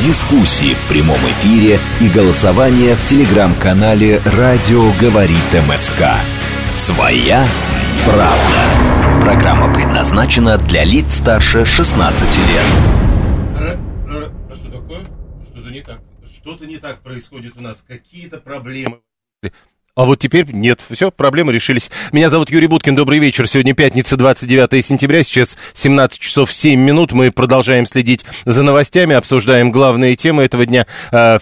Дискуссии в прямом эфире и голосование в телеграм-канале «Радио говорит МСК». Своя правда. Программа предназначена для лиц старше 16 лет. А что такое? Что-то не так. Что-то не так происходит у нас. Какие-то проблемы. А вот теперь нет, все, проблемы решились. Меня зовут Юрий Буткин, добрый вечер. Сегодня пятница, 29 сентября, сейчас 17 часов 7 минут. Мы продолжаем следить за новостями, обсуждаем главные темы этого дня.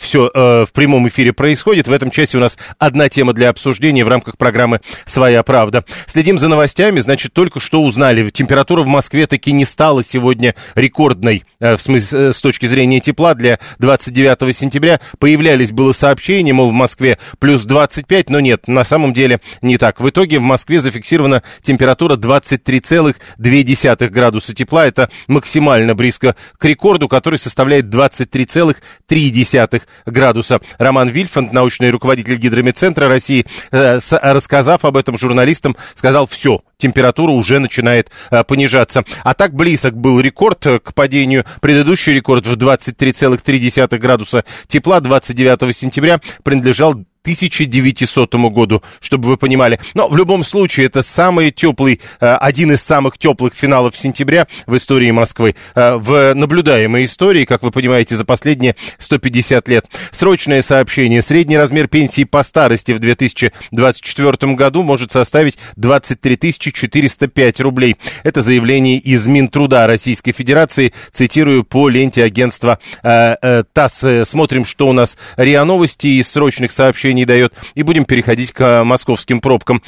все в прямом эфире происходит. В этом часе у нас одна тема для обсуждения в рамках программы «Своя правда». Следим за новостями, значит, только что узнали. Температура в Москве таки не стала сегодня рекордной, э, в смысле, э, с точки зрения тепла для 29 сентября. Появлялись было сообщения, мол, в Москве плюс 25, но нет, на самом деле не так. В итоге в Москве зафиксирована температура 23,2 градуса тепла. Это максимально близко к рекорду, который составляет 23,3 градуса. Роман Вильфанд, научный руководитель Гидромедцентра России, э, рассказав об этом журналистам, сказал, все, температура уже начинает э, понижаться. А так близок был рекорд э, к падению. Предыдущий рекорд в 23,3 градуса тепла 29 сентября принадлежал 1900 году, чтобы вы понимали. Но в любом случае это самый теплый, э, один из самых теплых финалов сентября в истории Москвы. Э, В наблюдаемой истории, как вы понимаете, за последние 150 лет. Срочное сообщение. Средний размер пенсии по старости в 2024 году может составить 23 405 рублей. Это заявление из Минтруда Российской Федерации. Цитирую по ленте агентства э, ТАСС. Смотрим, что у нас РИА Новости из срочных сообщений дает. И будем переходить к э, московским пробкам.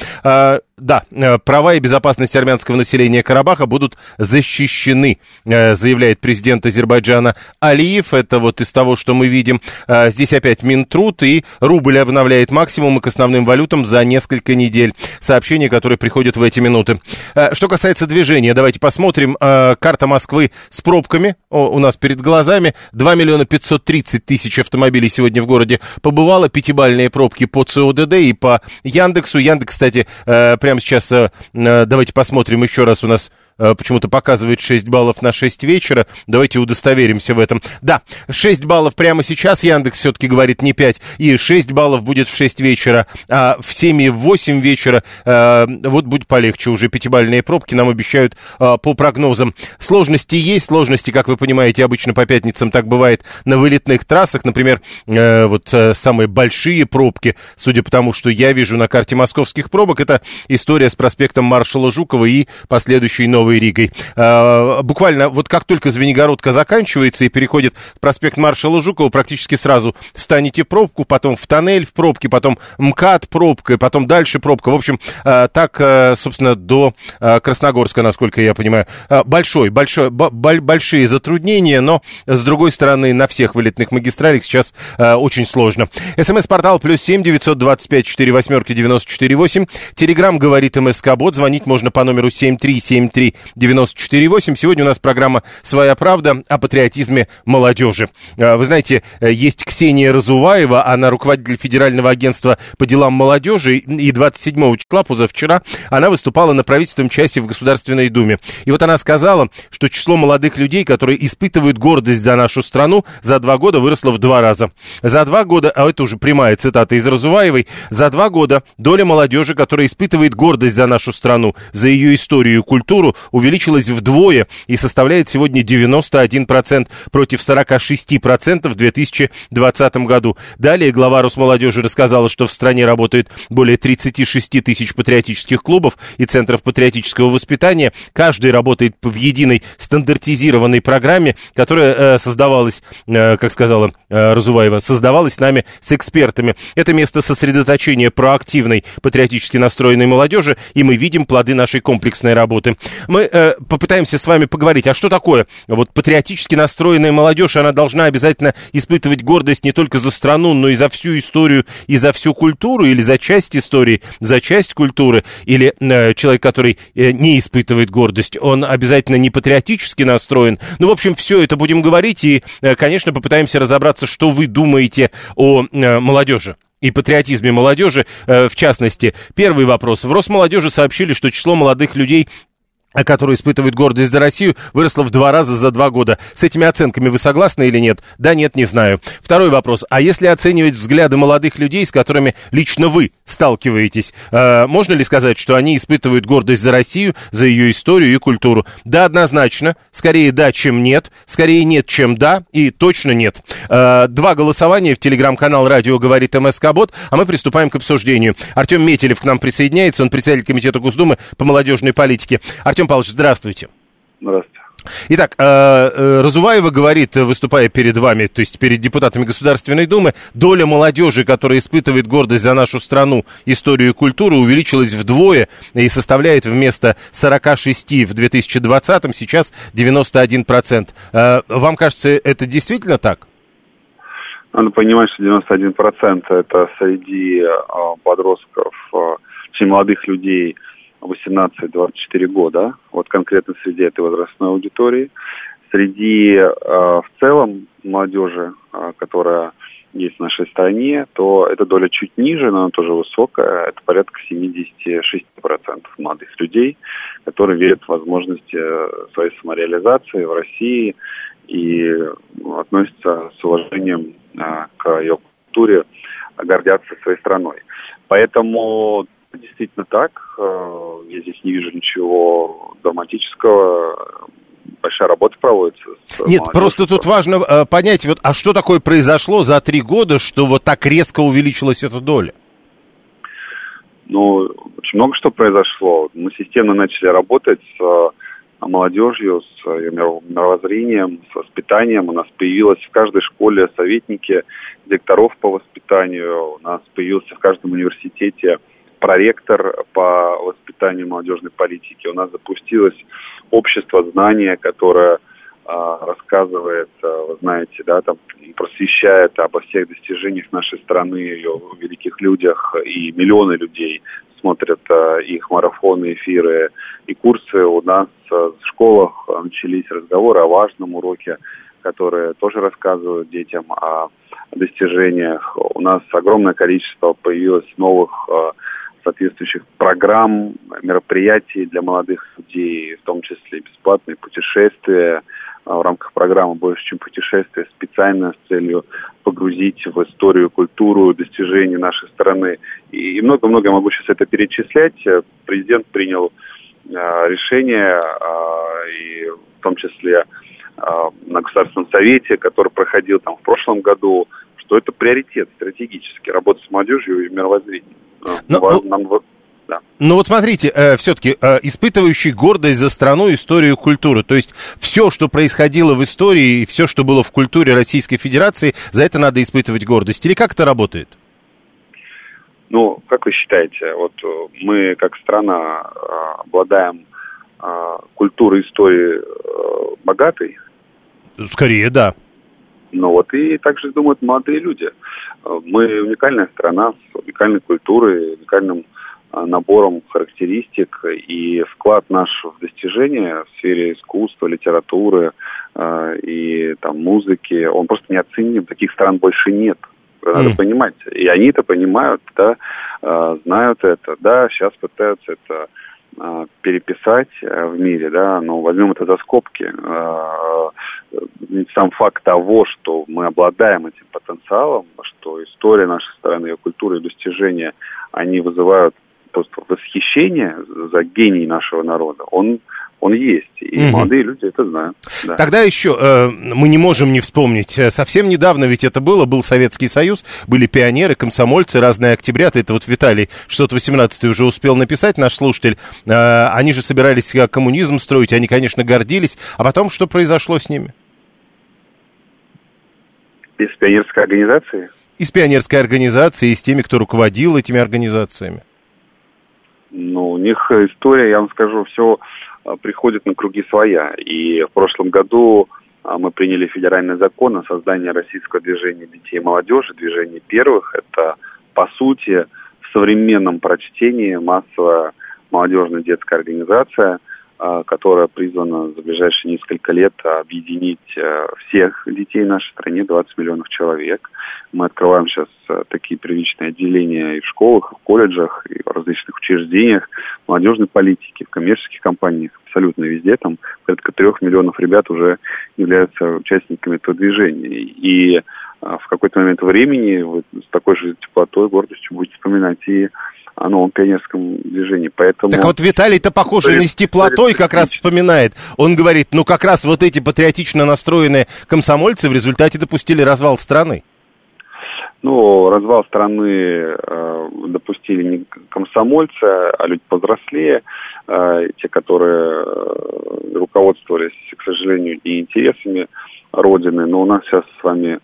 Да, э, права и безопасность армянского населения Карабаха будут защищены, э, заявляет президент Азербайджана Алиев. Это вот из того, что мы видим. А, Здесь опять Минтруд и рубль обновляет максимумы к основным валютам за несколько недель. Сообщение, которое приходит в эти минуты. Э, Что касается движения, давайте посмотрим. Карта Москвы с пробками у нас перед глазами. 2 миллиона 530 тысяч автомобилей сегодня в городе побывало. Пятибальные пробки по ЦОДД и по Яндексу. Яндекс, кстати, э, прямо сейчас э, э, давайте посмотрим еще раз. У нас почему-то показывает 6 баллов на 6 вечера. Давайте удостоверимся в этом. Да, 6 баллов прямо сейчас. Яндекс все-таки говорит не 5. И 6 баллов будет в 6 вечера. А в 7 и в 8 вечера э, вот будет полегче. Уже пятибальные пробки нам обещают э, по прогнозам. Сложности есть. Сложности, как вы понимаете, обычно по пятницам так бывает на вылетных трассах. Например, э, вот э, самые большие пробки, судя по тому, что я вижу на карте московских пробок, это история с проспектом маршала Жукова и последующей Новой Ригой. Э, буквально вот как только Звенигородка заканчивается и переходит в проспект маршала Жукова, практически сразу встанете в пробку, потом в тоннель в пробке, потом МКАД пробка, потом дальше пробка. В общем, э, так, э, собственно, до Красногорска, насколько я понимаю. Большой, большой, бо- боль- большие затруднения, но, с другой стороны, на всех вылетных магистралях сейчас очень сложно. СМС-портал плюс семь девятьсот двадцать пять четыре восьмерки девяносто четыре восемь. Телеграмм говорит МСК Бот. Звонить можно по номеру семь три семь три девяносто четыре восемь. Сегодня у нас программа «Своя правда» о патриотизме молодежи. Э, Вы знаете, э, есть Ксения Разуваева, она руководитель Федерального агентства по делам молодежи, и 27 числа, позавчера, она выступала на правительственном часе в Государственной Думе. И вот она сказала, что число молодых людей, которые испытывают гордость за нашу страну, за два года выросло в два раза. За два года, а это уже прямая цитата из Разуваевой, за два года доля молодежи, которая испытывает гордость за нашу страну, за ее историю и культуру, увеличилась вдвое и составляет сегодня 91% против 46% в 2020 году. Далее глава Росмолодежи рассказала, что в стране работает более 36 тысяч патриотических клубов и центров патриотического воспитания. Каждый работает в единой стандартизированной программе, которая э, создавалась, э, как сказала э, Разуваева, создавалась нами с экспертами. Это место сосредоточения проактивной патриотически настроенной молодежи, и мы видим плоды нашей комплексной работы. Мы э, попытаемся с вами поговорить, а что такое вот патриотически настроенная молодежь, она должна обязательно испытывать гордость не только за страну, но и за всю историю, и за всю культуру, или за часть истории, за часть культуры, или э, человек, который э, не испытывает гордость, он обязательно не патриотически настроен. Ну, в общем, все это будем говорить, и, э, конечно, попытаемся разобраться, что вы думаете о э, молодежи и патриотизме молодежи, э, в частности. Первый вопрос. В Росмолодежи сообщили, что число молодых людей которые испытывают гордость за Россию, выросла в два раза за два года. С этими оценками вы согласны или нет? Да, нет, не знаю. Второй вопрос. А если оценивать взгляды молодых людей, с которыми лично вы сталкиваетесь, э, можно ли сказать, что они испытывают гордость за Россию, за ее историю и культуру? Да, однозначно. Скорее да, чем нет. Скорее нет, чем да. И точно нет. Э, два голосования в телеграм-канал «Радио говорит МСК Бот», а мы приступаем к обсуждению. Артем Метелев к нам присоединяется, он председатель комитета Госдумы по молодежной политике. Артем Артем Павлович, здравствуйте. Здравствуйте. Итак, э, э, Разуваева говорит, выступая перед вами, то есть перед депутатами Государственной Думы, доля молодежи, которая испытывает гордость за нашу страну, историю и культуру, увеличилась вдвое и составляет вместо 46 в 2020 сейчас 91%. Э, вам кажется, это действительно так? Надо понимать, что 91% это среди подростков, очень молодых людей – 18-24 года, вот конкретно среди этой возрастной аудитории. Среди э, в целом молодежи, э, которая есть в нашей стране, то эта доля чуть ниже, но она тоже высокая. Это порядка 76% молодых людей, которые верят в возможности своей самореализации в России и относятся с уважением э, к ее культуре, гордятся своей страной. Поэтому действительно так. Э, я здесь не вижу ничего драматического. Большая работа проводится. Нет, просто тут важно э, понять, вот, а что такое произошло за три года, что вот так резко увеличилась эта доля? Ну, очень много что произошло. Мы системно начали работать с э, молодежью, с ее мировоззрением, с воспитанием. У нас появилось в каждой школе советники директоров по воспитанию. У нас появился в каждом университете проректор по воспитанию молодежной политики. У нас запустилось общество знания, которое а, рассказывает, а, вы знаете, да, там просвещает обо всех достижениях нашей страны, ее великих людях, и миллионы людей смотрят а, их марафоны, эфиры и курсы. У нас в школах начались разговоры о важном уроке, которые тоже рассказывают детям о достижениях. У нас огромное количество появилось новых соответствующих программ, мероприятий для молодых людей, в том числе бесплатные путешествия а, в рамках программы «Больше, чем путешествие» специально с целью погрузить в историю, культуру, достижения нашей страны. И много-много могу сейчас это перечислять. Президент принял а, решение, а, и в том числе на Государственном Совете, который проходил там в прошлом году, что это приоритет стратегически, работа с молодежью и мировоззрением. Но, ну, нам вот да. Ну вот смотрите, э, все-таки э, испытывающий гордость за страну, историю, культуру. То есть все, что происходило в истории и все, что было в культуре Российской Федерации, за это надо испытывать гордость. Или как это работает? Ну, как вы считаете, вот э, мы как страна э, обладаем э, культурой истории э, богатой? Скорее, да. Ну вот и также думают молодые люди. Мы уникальная страна с уникальной культурой, уникальным а, набором характеристик, и вклад наш в достижения в сфере искусства, литературы э, и там музыки, он просто неоценим. Таких стран больше нет. Надо mm. понимать. И они это понимают, да, э, знают это, да, сейчас пытаются это переписать э, в мире, да, но возьмем это за скобки. Э, сам факт того, что мы обладаем этим потенциалом, что история нашей страны, ее культура и достижения, они вызывают просто восхищение за гений нашего народа, он он есть. И угу. молодые люди это знают. Да. Тогда еще э, мы не можем не вспомнить. Э, совсем недавно ведь это было, был Советский Союз, были пионеры, комсомольцы, разные октябрята. Это вот Виталий что-то 18 уже успел написать, наш слушатель. Э, они же собирались коммунизм строить, они, конечно, гордились. А потом что произошло с ними? Из пионерской организации? Из пионерской организации, и с теми, кто руководил этими организациями. Ну, у них история, я вам скажу, все приходит на круги своя. И в прошлом году мы приняли федеральный закон о создании российского движения детей и молодежи, движения первых. Это, по сути, в современном прочтении массовая молодежная детская организация – а, которая призвана за ближайшие несколько лет объединить э, всех детей в нашей стране, 20 миллионов человек. Мы открываем сейчас э, такие первичные отделения и в школах, и в колледжах, и в различных учреждениях, молодежной политики, в коммерческих компаниях, абсолютно везде. Там порядка трех миллионов ребят уже являются участниками этого движения. И а, в какой-то момент времени вы с такой же теплотой, гордостью будете вспоминать и о новом пионерском движении. Поэтому... Так вот Виталий-то, похоже, не с теплотой как раз вспоминает. Он говорит, ну как раз вот эти патриотично настроенные комсомольцы в результате допустили развал страны. Ну, развал страны э, допустили не комсомольцы, а люди повзрослее, э, те, которые э, руководствовались, к сожалению, и интересами Родины. Но у нас сейчас с вами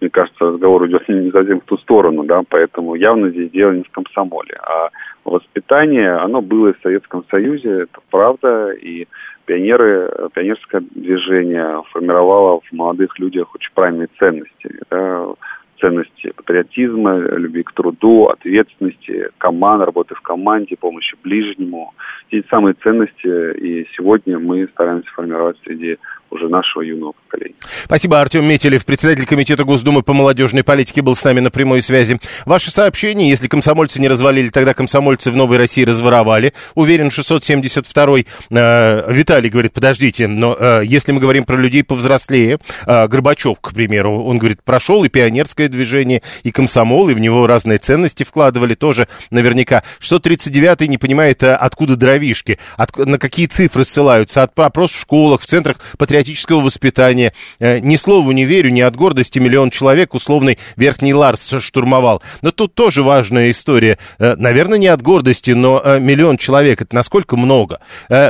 мне кажется, разговор идет не совсем в ту сторону, да, поэтому явно здесь дело не в комсомоле, а воспитание, оно было в Советском Союзе, это правда, и пионеры, пионерское движение формировало в молодых людях очень правильные ценности, да, ценности патриотизма, любви к труду, ответственности, команд, работы в команде, помощи ближнему. Эти самые ценности, и сегодня мы стараемся формировать среди уже нашего юного поколения. Спасибо, Артем Метелев, председатель комитета Госдумы по молодежной политике, был с нами на прямой связи. Ваше сообщение, если комсомольцы не развалили, тогда комсомольцы в Новой России разворовали. Уверен, 672-й э, Виталий говорит, подождите, но э, если мы говорим про людей повзрослее, э, Горбачев, к примеру, он говорит, прошел и пионерское движение, и комсомол, и в него разные ценности вкладывали тоже наверняка. 639-й не понимает, э, откуда дровишки, от, на какие цифры ссылаются, от опрос в школах, в центрах патриотического патриотического воспитания. Э, ни слову не верю, ни от гордости миллион человек условный Верхний Ларс штурмовал. Но тут тоже важная история. Э, наверное, не от гордости, но э, миллион человек, это насколько много?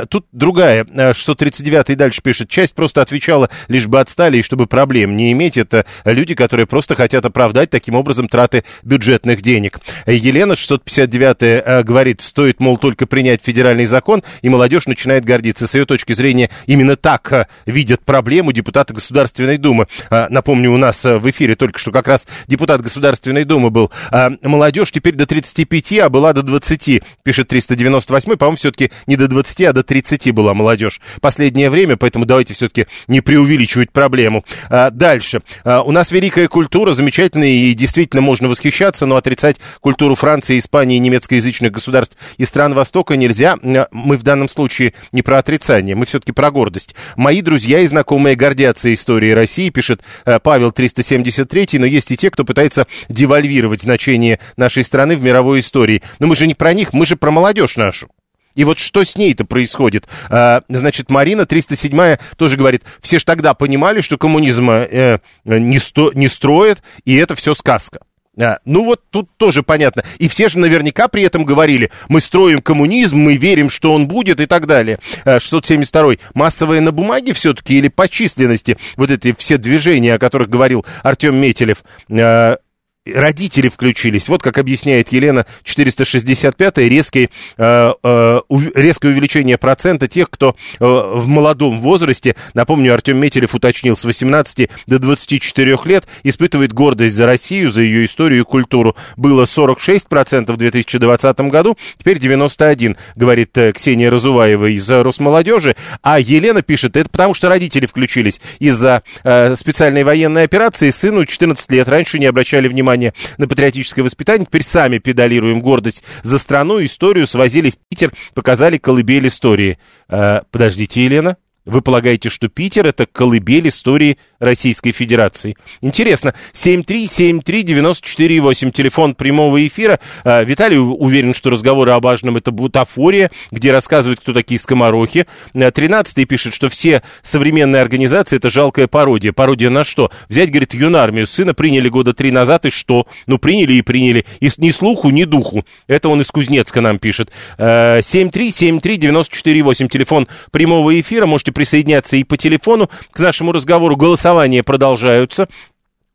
Тут другая, 639 и дальше пишет, часть просто отвечала, лишь бы отстали, и чтобы проблем не иметь. Это люди, которые просто хотят оправдать таким образом траты бюджетных денег. Елена 659 говорит, стоит, мол, только принять федеральный закон, и молодежь начинает гордиться. С ее точки зрения, именно так видят проблему депутата Государственной Думы. А, напомню, у нас э, в эфире только что как раз депутат Государственной Думы был. А, молодежь теперь до 35, а была до 20, пишет 398. По-моему, все-таки не до 20, а до 30 была молодежь. Последнее время, поэтому давайте все-таки не преувеличивать проблему. А, дальше. У нас великая культура, замечательная, и действительно можно восхищаться, но отрицать культуру Франции, Испании, немецкоязычных государств и стран Востока нельзя. Мы в данном случае не про отрицание, мы все-таки про гордость. Мои друзья Друзья и знакомые гордятся историей России, пишет э, Павел 373, но есть и те, кто пытается девальвировать значение нашей страны в мировой истории. Но мы же не про них, мы же про молодежь нашу. И вот что с ней-то происходит? А, значит, Марина 307 тоже говорит, все ж тогда понимали, что коммунизм э, не, сто, не строят, и это все сказка. А, ну вот тут тоже понятно. И все же наверняка при этом говорили, мы строим коммунизм, мы верим, что он будет и так далее. 672 а, массовые на бумаге все-таки или по численности вот эти все движения, о которых говорил Артем Метелев, а, родители включились. Вот как объясняет Елена 465 резкий, э, э, резкое увеличение процента тех, кто э, в молодом возрасте, напомню, Артем Метелев уточнил, с 18 до 24 лет испытывает гордость за Россию, за ее историю и культуру. Было 46% в 2020 году, теперь 91, говорит э, Ксения Разуваева из Росмолодежи. А Елена пишет, это потому что родители включились из-за э, специальной военной операции. Сыну 14 лет, раньше не обращали внимания внимание на патриотическое воспитание. Теперь сами педалируем гордость за страну, историю, свозили в Питер, показали колыбель истории. Э, подождите, Елена. Вы полагаете, что Питер это колыбель истории Российской Федерации? Интересно. 7373948, телефон прямого эфира. А, Виталий уверен, что разговоры о важном это бутафория, где рассказывают, кто такие скоморохи. 13 а, пишет, что все современные организации это жалкая пародия. Пародия на что? Взять, говорит, юнармию. Сына приняли года три назад, и что? Ну, приняли и приняли. И ни слуху, ни духу. Это он из Кузнецка нам пишет. 7373948, а, телефон прямого эфира. Можете присоединяться и по телефону к нашему разговору. Голосования продолжаются.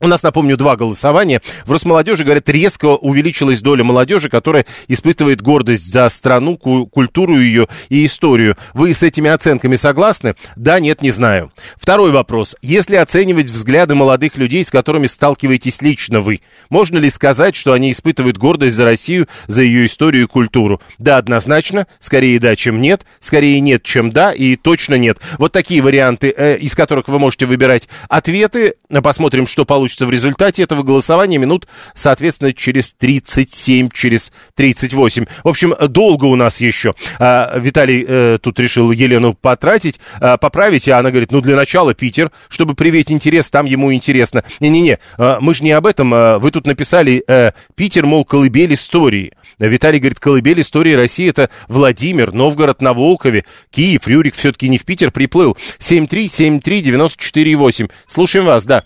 У нас, напомню, два голосования. В Росмолодежи, говорят, резко увеличилась доля молодежи, которая испытывает гордость за страну, культуру ее и историю. Вы с этими оценками согласны? Да, нет, не знаю. Второй вопрос. Если оценивать взгляды молодых людей, с которыми сталкиваетесь лично вы, можно ли сказать, что они испытывают гордость за Россию, за ее историю и культуру? Да, однозначно. Скорее да, чем нет. Скорее нет, чем да. И точно нет. Вот такие варианты, э, из которых вы можете выбирать ответы. Посмотрим, что получится получится в результате этого голосования минут, соответственно, через 37, через 38. В общем, долго у нас еще. А, Виталий э, тут решил Елену потратить, а, поправить, а она говорит, ну, для начала Питер, чтобы привить интерес, там ему интересно. Не-не-не, а, мы же не об этом, а, вы тут написали а, Питер, мол, колыбель истории. Виталий говорит, колыбель истории России это Владимир, Новгород на Волкове, Киев, Рюрик все-таки не в Питер приплыл. 7373948. Слушаем вас, да.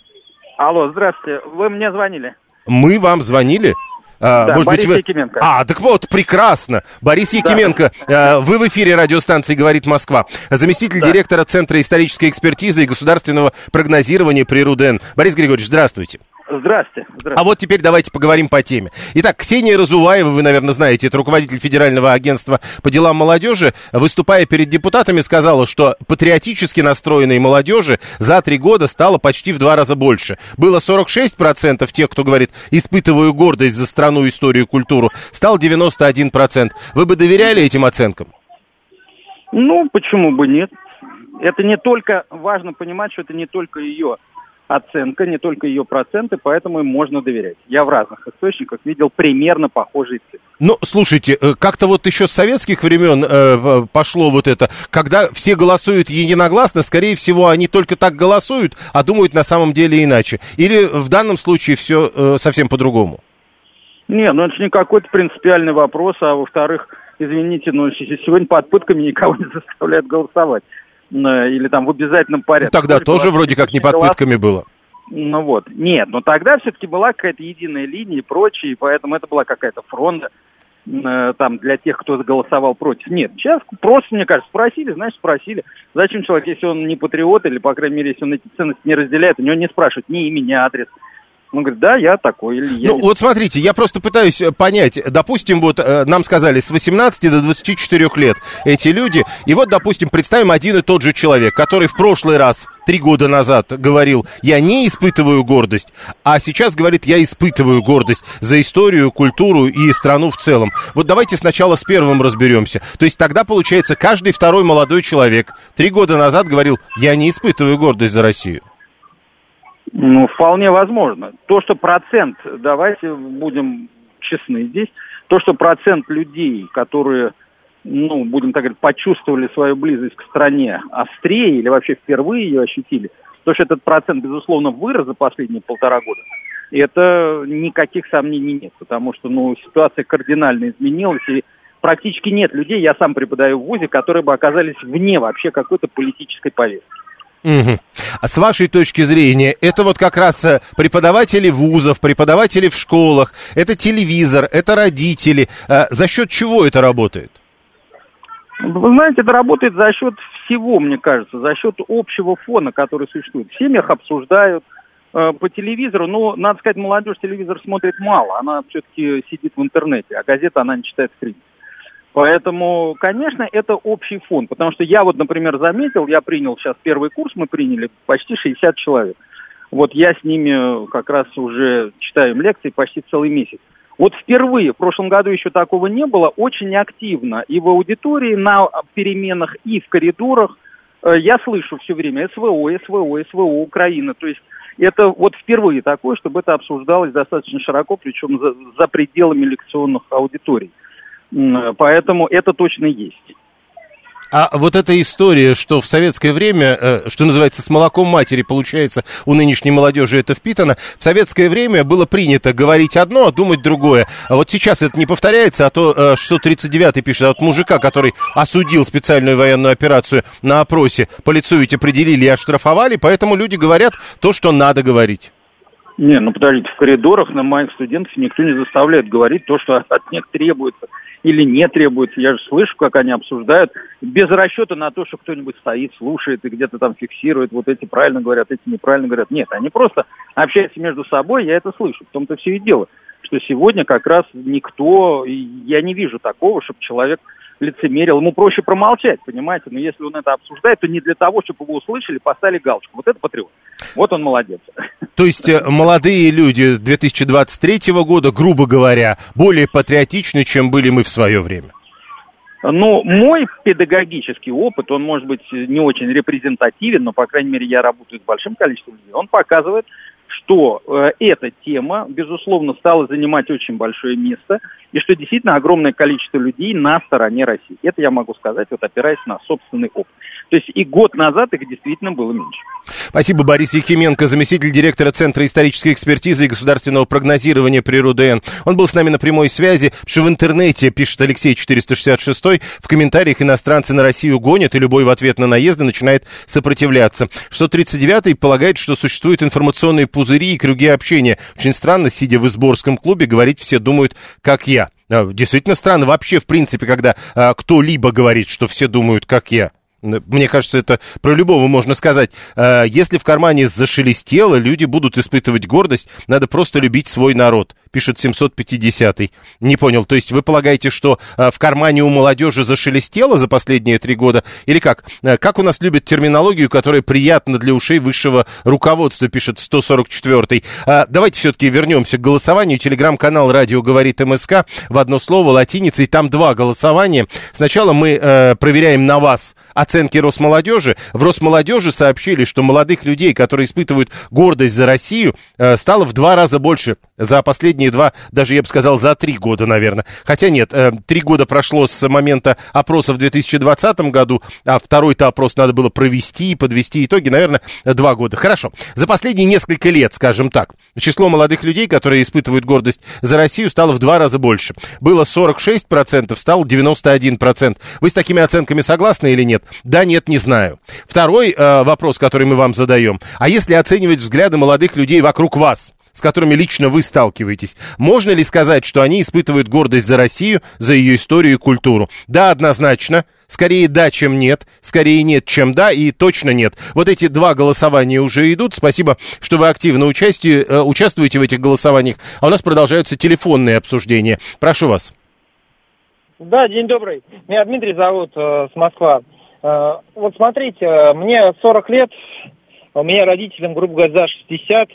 Алло, здравствуйте. Вы мне звонили? Мы вам звонили? А, да, может Борис быть, вы... Якименко. А, так вот, прекрасно. Борис Якименко, да. вы в эфире радиостанции «Говорит Москва». Заместитель да. директора Центра исторической экспертизы и государственного прогнозирования при РУДН. Борис Григорьевич, здравствуйте. Здравствуйте. Здравствуйте. А вот теперь давайте поговорим по теме. Итак, Ксения Разуваева, вы, наверное, знаете, это руководитель Федерального агентства по делам молодежи, выступая перед депутатами, сказала, что патриотически настроенной молодежи за три года стало почти в два раза больше. Было 46% тех, кто говорит, испытываю гордость за страну, историю, культуру, стал 91%. Вы бы доверяли этим оценкам? Ну, почему бы нет? Это не только, важно понимать, что это не только ее оценка, не только ее проценты, поэтому им можно доверять. Я в разных источниках видел примерно похожие цифры. Ну, слушайте, э, как-то вот еще с советских времен э, пошло вот это, когда все голосуют единогласно, скорее всего, они только так голосуют, а думают на самом деле иначе. Или в данном случае все э, совсем по-другому? Не, ну это же не какой-то принципиальный вопрос, а во-вторых, извините, но сегодня под пытками никого не заставляют голосовать. Э, или там в обязательном порядке. Ну, тогда тоже вроде как не под пытками было. Ну вот, нет, но тогда все-таки была какая-то единая линия и прочее, и поэтому это была какая-то фронта э, там для тех, кто голосовал против. Нет, сейчас просто, мне кажется, спросили, значит, спросили. Зачем человек, если он не патриот, или, по крайней мере, если он эти ценности не разделяет, у него не спрашивают ни имя, ни адрес. Он говорит, да, я такой. Или я ну, вот смотрите, я просто пытаюсь э, понять. Допустим, вот э, нам сказали с 18 до 24 лет эти люди. И вот, допустим, представим один и тот же человек, который в прошлый раз, три года назад, говорил, я не испытываю гордость, а сейчас говорит, я испытываю гордость за историю, культуру и страну в целом. Вот давайте сначала с первым разберемся. То есть тогда, получается, каждый второй молодой человек три года назад говорил, я не испытываю гордость за Россию. Ну, вполне возможно. То, что процент, давайте будем честны здесь, то, что процент людей, которые, ну, будем так говорить, почувствовали свою близость к стране острее или вообще впервые ее ощутили, то, что этот процент, безусловно, вырос за последние полтора года, это никаких сомнений нет, потому что, ну, ситуация кардинально изменилась, и практически нет людей, я сам преподаю в ВУЗе, которые бы оказались вне вообще какой-то политической повестки. Угу. А с вашей точки зрения, это вот как раз э, преподаватели вузов, преподаватели в школах, это телевизор, это родители. А за счет чего это работает? Вы знаете, это работает за счет всего, мне кажется, за счет общего фона, который существует. В семьях обсуждают э, по телевизору, но, надо сказать, молодежь телевизор смотрит мало, она все-таки сидит в интернете, а газета она не читает в принципе. Поэтому, конечно, это общий фон, потому что я вот, например, заметил, я принял сейчас первый курс, мы приняли почти 60 человек. Вот я с ними как раз уже читаю им лекции почти целый месяц. Вот впервые, в прошлом году еще такого не было, очень активно и в аудитории, на переменах, и в коридорах. Э, я слышу все время СВО, СВО, СВО, Украина. То есть это вот впервые такое, чтобы это обсуждалось достаточно широко, причем за, за пределами лекционных аудиторий. Поэтому это точно есть. А вот эта история, что в советское время, э, что называется, с молоком матери, получается, у нынешней молодежи это впитано, в советское время было принято говорить одно, а думать другое. А вот сейчас это не повторяется, а то, э, что 39-й пишет, от мужика, который осудил специальную военную операцию на опросе, по лицу ведь определили и оштрафовали, поэтому люди говорят то, что надо говорить. Не, ну подождите, в коридорах на моих студентов никто не заставляет говорить то, что от них требуется или не требуется. Я же слышу, как они обсуждают, без расчета на то, что кто-нибудь стоит, слушает и где-то там фиксирует, вот эти правильно говорят, эти неправильно говорят. Нет, они просто общаются между собой, я это слышу. В том-то все и дело, что сегодня как раз никто, я не вижу такого, чтобы человек лицемерил. Ему проще промолчать, понимаете? Но если он это обсуждает, то не для того, чтобы его услышали, поставили галочку. Вот это патриот. Вот он молодец. То есть э, молодые люди 2023 года, грубо говоря, более патриотичны, чем были мы в свое время? Ну, мой педагогический опыт, он может быть не очень репрезентативен, но, по крайней мере, я работаю с большим количеством людей, он показывает, что э, эта тема, безусловно, стала занимать очень большое место, и что действительно огромное количество людей на стороне России. Это я могу сказать, вот опираясь на собственный опыт. То есть и год назад их действительно было меньше. Спасибо, Борис Якименко, заместитель директора Центра исторической экспертизы и государственного прогнозирования при РУДН. Он был с нами на прямой связи, что в интернете, пишет Алексей 466, в комментариях иностранцы на Россию гонят, и любой в ответ на наезды начинает сопротивляться. 639 полагает, что существуют информационные пузыри и круги общения. Очень странно, сидя в Изборском клубе, говорить все думают, как я. А, действительно странно вообще, в принципе, когда а, кто-либо говорит, что все думают, как я. Мне кажется, это про любого можно сказать. Э, если в кармане зашелестело, люди будут испытывать гордость. Надо просто любить свой народ пишет 750-й. Не понял, то есть вы полагаете, что э, в кармане у молодежи зашелестело за последние три года? Или как? Э, как у нас любят терминологию, которая приятна для ушей высшего руководства, пишет 144-й. Э, давайте все-таки вернемся к голосованию. Телеграм-канал «Радио говорит МСК» в одно слово латиницей. Там два голосования. Сначала мы проверяем на вас оценки Росмолодежи. В Росмолодежи сообщили, что молодых людей, которые испытывают гордость за Россию, стало в два раза больше за последние два, даже я бы сказал, за три года, наверное. Хотя нет, э, три года прошло с момента опроса в 2020 году, а второй-то опрос надо было провести и подвести итоги, наверное, два года. Хорошо. За последние несколько лет, скажем так, число молодых людей, которые испытывают гордость за Россию, стало в два раза больше. Было 46%, стало 91%. Вы с такими оценками согласны или нет? Да, нет, не знаю. Второй э, вопрос, который мы вам задаем. А если оценивать взгляды молодых людей вокруг вас? С которыми лично вы сталкиваетесь. Можно ли сказать, что они испытывают гордость за Россию, за ее историю и культуру? Да, однозначно. Скорее да, чем нет. Скорее нет, чем да. И точно нет. Вот эти два голосования уже идут. Спасибо, что вы активно участие, э, участвуете в этих голосованиях. А у нас продолжаются телефонные обсуждения. Прошу вас. Да, день добрый. Меня Дмитрий зовут э, с Москвы. Э, вот смотрите, э, мне 40 лет, у меня родителям, грубо говоря, за 60.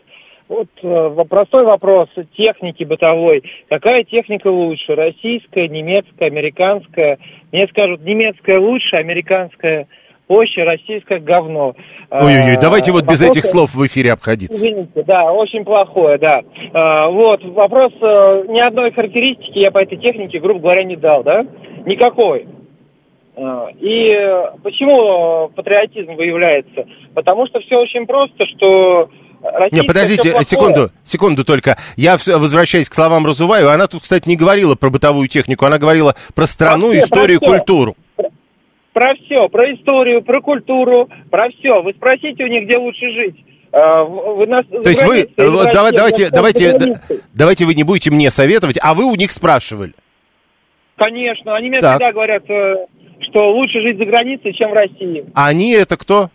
Вот э, простой вопрос техники бытовой. Какая техника лучше? Российская, немецкая, американская? Мне скажут, немецкая лучше, американская проще, российское говно. Ой-ой-ой, а, давайте вот без этих слов в эфире обходиться. Извините, да, очень плохое, да. А, вот, вопрос, э, ни одной характеристики я по этой технике, грубо говоря, не дал, да? Никакой. А, и почему патриотизм выявляется? Потому что все очень просто, что не, подождите, секунду, секунду только. Я возвращаюсь к словам Разуваева. Она тут, кстати, не говорила про бытовую технику, она говорила про страну, про историю, про культуру. Про все, про историю, про культуру, про все. Вы спросите у них, где лучше жить. А, вы нас, То есть вы, давай, давайте, давайте, давайте вы не будете мне советовать, а вы у них спрашивали. Конечно, они мне так. всегда говорят, э, что лучше жить за границей, чем в России. А они это кто?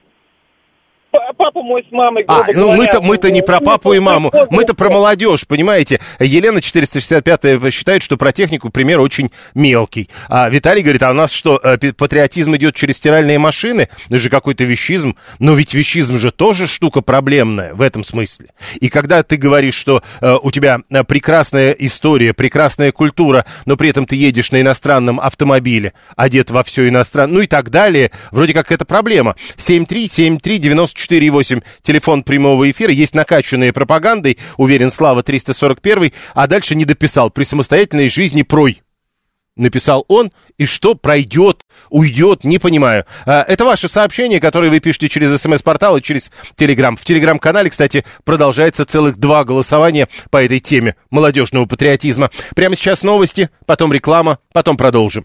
Папа мой с мамой, а, ну мы-то, мы-то не про папу и маму, мы-то про молодежь, понимаете? Елена 465 считает, что про технику пример очень мелкий. А Виталий говорит, а у нас что, э, патриотизм идет через стиральные машины? Это же какой-то вещизм. Но ведь вещизм же тоже штука проблемная в этом смысле. И когда ты говоришь, что э, у тебя э, прекрасная история, прекрасная культура, но при этом ты едешь на иностранном автомобиле, одет во все иностранное, ну и так далее, вроде как это проблема. 7373 94 94,8 телефон прямого эфира. Есть накачанные пропагандой, уверен, Слава 341, а дальше не дописал. При самостоятельной жизни прой написал он, и что пройдет, уйдет, не понимаю. А, это ваше сообщение, которое вы пишете через смс-портал и через Телеграм. В Телеграм-канале, кстати, продолжается целых два голосования по этой теме молодежного патриотизма. Прямо сейчас новости, потом реклама, потом продолжим.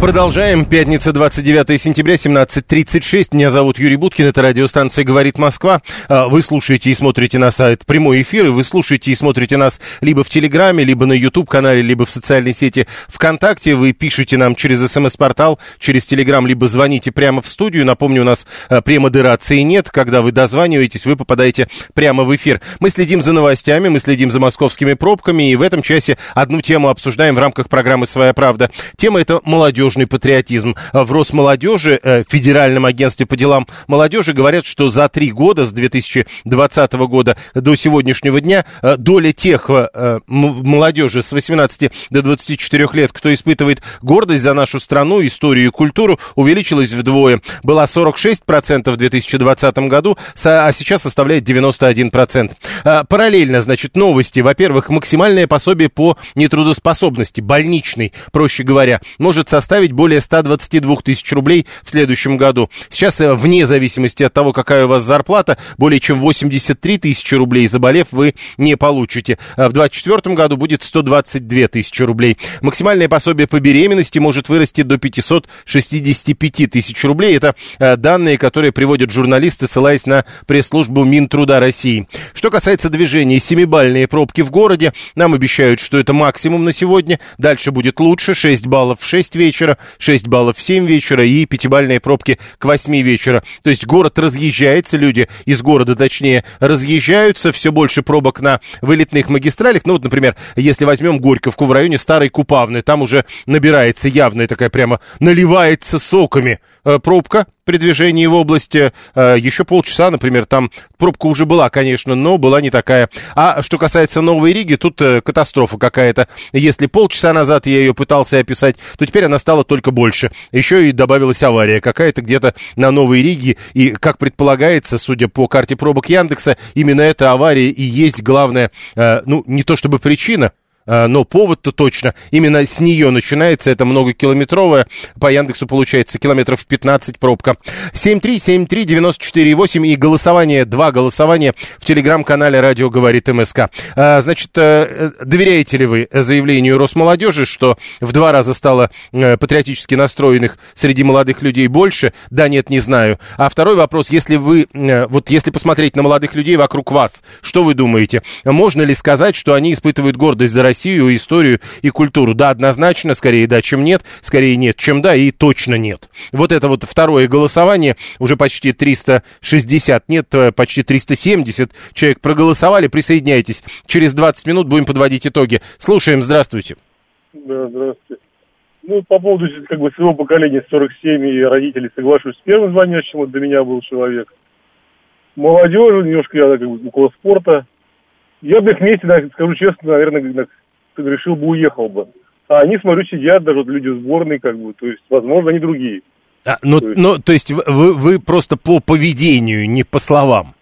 Продолжаем. Пятница, 29 сентября, 17.36. Меня зовут Юрий Буткин. Это радиостанция «Говорит Москва». А, вы слушаете и смотрите на сайт прямой эфир. И вы слушаете и смотрите нас либо в Телеграме, либо на YouTube-канале, либо в социальной сети ВКонтакте. Вы пишете нам через СМС-портал, через Телеграм, либо звоните прямо в студию. Напомню, у нас а, премодерации нет. Когда вы дозваниваетесь, вы попадаете прямо в эфир. Мы следим за новостями, мы следим за московскими пробками. И в этом часе одну тему обсуждаем в рамках программы «Своя правда». Тема это молодежь молодежный патриотизм. В Росмолодежи, э, Федеральном агентстве по делам молодежи, говорят, что за три года, с 2020 года до сегодняшнего дня, э, доля тех э, молодежи с 18 до 24 лет, кто испытывает гордость за нашу страну, историю и культуру, увеличилась вдвое. Была 46% в 2020 году, а сейчас составляет 91%. Параллельно, значит, новости. Во-первых, максимальное пособие по нетрудоспособности, больничный, проще говоря, может составить составить более 122 тысяч рублей в следующем году. Сейчас, э, вне зависимости от того, какая у вас зарплата, более чем 83 тысячи рублей заболев, вы не получите. А в 2024 году будет 122 тысячи рублей. Максимальное пособие по беременности может вырасти до 565 тысяч рублей. Это э, данные, которые приводят журналисты, ссылаясь на пресс-службу Минтруда России. Что касается движения, семибальные пробки в городе. Нам обещают, что это максимум на сегодня. Дальше будет лучше. 6 баллов в 6 вечера вечера, 6 баллов в 7 вечера и пятибальные пробки к 8 вечера. То есть город разъезжается, люди из города, точнее, разъезжаются, все больше пробок на вылетных магистралях. Ну вот, например, если возьмем Горьковку в районе Старой Купавны, там уже набирается явная такая прямо, наливается соками э, пробка, при движении в области. Э, еще полчаса, например, там пробка уже была, конечно, но была не такая. А что касается Новой Риги, тут э, катастрофа какая-то. Если полчаса назад я ее пытался описать, то теперь она стала только больше. Еще и добавилась авария какая-то где-то на Новой Риге. И, как предполагается, судя по карте пробок Яндекса, именно эта авария и есть главная, э, ну, не то чтобы причина, но повод-то точно. Именно с нее начинается это многокилометровая. По Яндексу получается километров 15 пробка. 7373948 и голосование, два голосования в телеграм-канале «Радио говорит МСК». Э, значит, э, доверяете ли вы заявлению Росмолодежи, что в два раза стало патриотически настроенных среди молодых людей больше? Да, нет, не знаю. А второй вопрос, если вы, вот если посмотреть на молодых людей вокруг вас, что вы думаете? Можно ли сказать, что они испытывают гордость за Россию? Россию, историю и культуру. Да, однозначно, скорее да, чем нет, скорее нет, чем да, и точно нет. Вот это вот второе голосование, уже почти 360, нет, э, почти 370 человек проголосовали, присоединяйтесь. Через 20 минут будем подводить итоги. Слушаем, здравствуйте. Да, здравствуйте. Ну, по поводу как бы своего поколения 47 и родителей соглашусь с первым звонящим, вот до меня был человек. Молодежь, немножко я как бы около спорта. Я бы их вместе, скажу честно, наверное, решил бы уехал бы. А они, смотрю, сидят, даже вот люди сборной, как бы, то есть, возможно, они другие. А, ну, то есть, ну, то есть вы, вы просто по поведению, не по словам?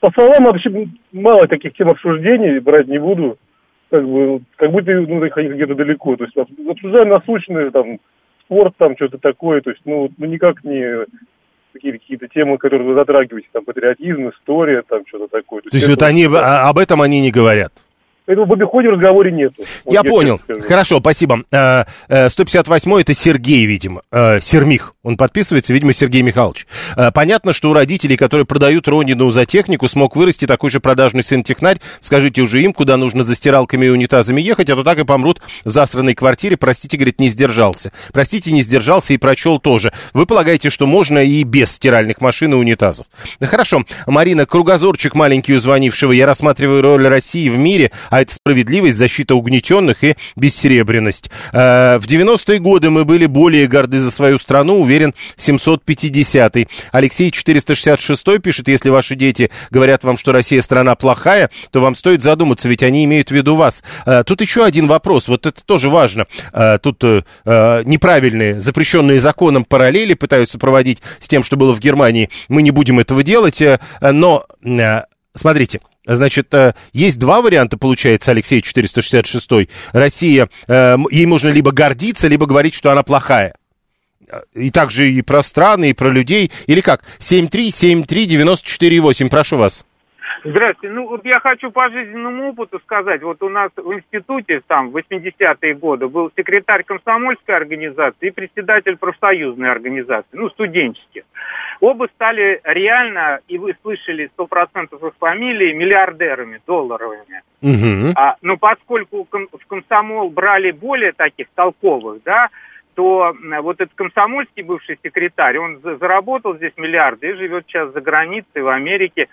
По словам вообще мало таких тем обсуждений, брать не буду. Как бы, как будто ну, они где-то далеко. То есть обсуждаем насущные, там, спорт, там, что-то такое. То есть, ну, ну никак не какие-то какие темы, которые вы затрагиваете, там, патриотизм, история, там, что-то такое. То, то есть, вот они, а, об этом они не говорят? Поэтому в обиходе в разговоре нет. Вот я, я понял. Хорошо, спасибо. 158 э, э, это Сергей, видимо. Э, Сермих. Он подписывается, видимо, Сергей Михайлович. Понятно, что у родителей, которые продают Ронину за технику, смог вырасти такой же продажный сын-технарь. Скажите уже им, куда нужно за стиралками и унитазами ехать, а то так и помрут в засранной квартире. Простите, говорит, не сдержался. Простите, не сдержался и прочел тоже. Вы полагаете, что можно и без стиральных машин и унитазов? Да хорошо. Марина, кругозорчик маленький у звонившего. Я рассматриваю роль России в мире, а это справедливость, защита угнетенных и бессеребренность. Э, в 90-е годы мы были более горды за свою страну, уверен, 750-й. Алексей 466 пишет, если ваши дети говорят вам, что Россия страна плохая, то вам стоит задуматься, ведь они имеют в виду вас. Э, тут еще один вопрос, вот это тоже важно. Э, тут неправильные, запрещенные законом параллели пытаются проводить с тем, что было в Германии. Мы не будем этого делать, но смотрите, Значит, э, есть два варианта, получается, Алексей 466. Россия, э, ей можно либо гордиться, либо говорить, что она плохая. Э, и также и про страны, и про людей. Или как? 7373948, прошу вас. Здравствуйте. Ну, вот я хочу по жизненному опыту сказать. Вот у нас в институте там в 80-е годы был секретарь комсомольской организации и председатель профсоюзной организации, ну, студенческих. Оба стали реально, и вы слышали 100% их фамилии, миллиардерами долларовыми. Мгм. А, но поскольку ком- в комсомол брали более таких толковых, да, то вот этот комсомольский бывший секретарь, он за- заработал здесь миллиарды и живет сейчас за границей, в Америке.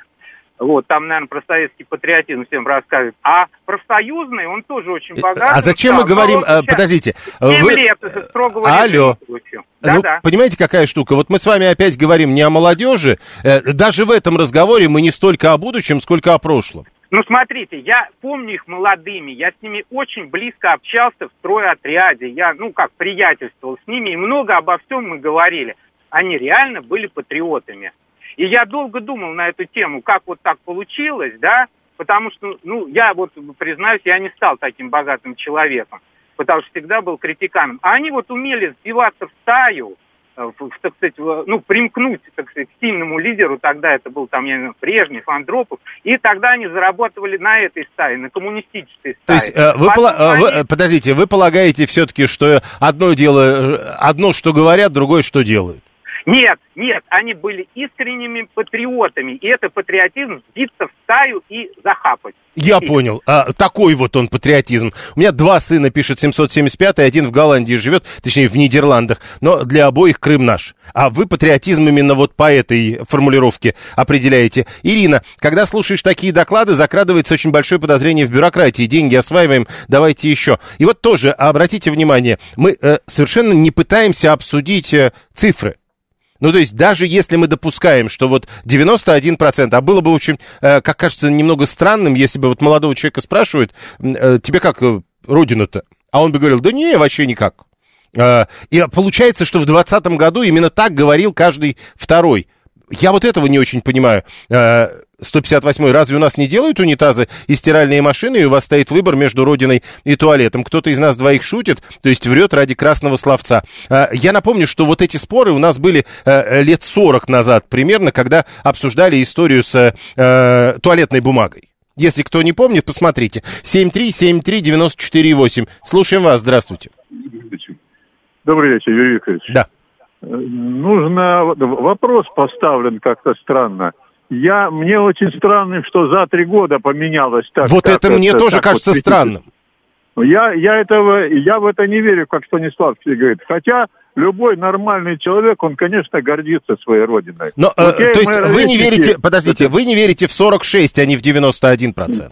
Вот, там, наверное, про советский патриотизм всем рассказывает. А профсоюзный, он тоже очень богатый. А зачем мы говорим... э, сейчас Подождите. э, семь вы- лет строгого Алло. получил. Ну, Да-да. понимаете, какая штука? Вот мы с вами опять говорим не о молодежи. Э, Даже в этом разговоре мы не столько о будущем, сколько о прошлом. Ну, смотрите, я помню их молодыми, я с ними очень близко общался в стройотряде, я, ну, как, приятельствовал с ними, и много обо всем мы говорили. Они реально были патриотами. И я долго думал на эту тему, как вот так получилось, да, потому что, ну, я вот, признаюсь, я не стал таким богатым человеком, потому что всегда был критиканом. А они вот умели сбиваться в стаю, так сказать, ну, примкнуть, так сказать, к сильному лидеру, тогда это был там, я не знаю, Брежнев, Андропов, и тогда они зарабатывали на этой стае, на коммунистической стае. То есть, э, вы, Потом пола- э, вы- они- э, подождите, вы полагаете все-таки, что одно дело, э, одно, что говорят, другое, что делают? Нет, нет, они были искренними патриотами, и это патриотизм сбиться в стаю и захапать. Я понял. А, такой вот он патриотизм. У меня два сына пишет 775, один в Голландии живет, точнее, в Нидерландах, но для обоих Крым наш. А вы патриотизм именно вот по этой формулировке определяете. Ирина, когда слушаешь такие доклады, закрадывается очень большое подозрение в бюрократии. Деньги осваиваем, давайте еще. И вот тоже обратите внимание, мы э, совершенно не пытаемся обсудить э, цифры. Ну, то есть, даже если мы допускаем, что вот 91%, а было бы очень, э, как кажется, немного странным, если бы вот молодого человека спрашивают, э, тебе как э, родина-то? А он бы говорил, да не, вообще никак. И получается, что в 2020 году именно так говорил каждый второй. Я вот этого не очень понимаю. Э, 158 разве у нас не делают унитазы и стиральные машины, и у вас стоит выбор между родиной и туалетом? Кто-то из нас двоих шутит, то есть врет ради красного словца. Э, Я напомню, что вот эти споры у нас были э, лет 40 назад примерно, когда обсуждали историю с э, туалетной бумагой. Если кто не помнит, посмотрите. 7373948. Слушаем вас, здравствуйте. Добрый вечер, Юрий Викторович. Да. Э, Нужно... Вопрос поставлен как-то странно. Я... Мне очень странно, что за три года поменялось так. Вот как это мне тоже так кажется вот, странным. Я, я этого... Я в это не верю, как Станиславский говорит. Хотя любой нормальный человек, он, конечно, гордится своей родиной. Но, э, и то есть вы не верите, подождите, вы не верите в 46, а не в 91%?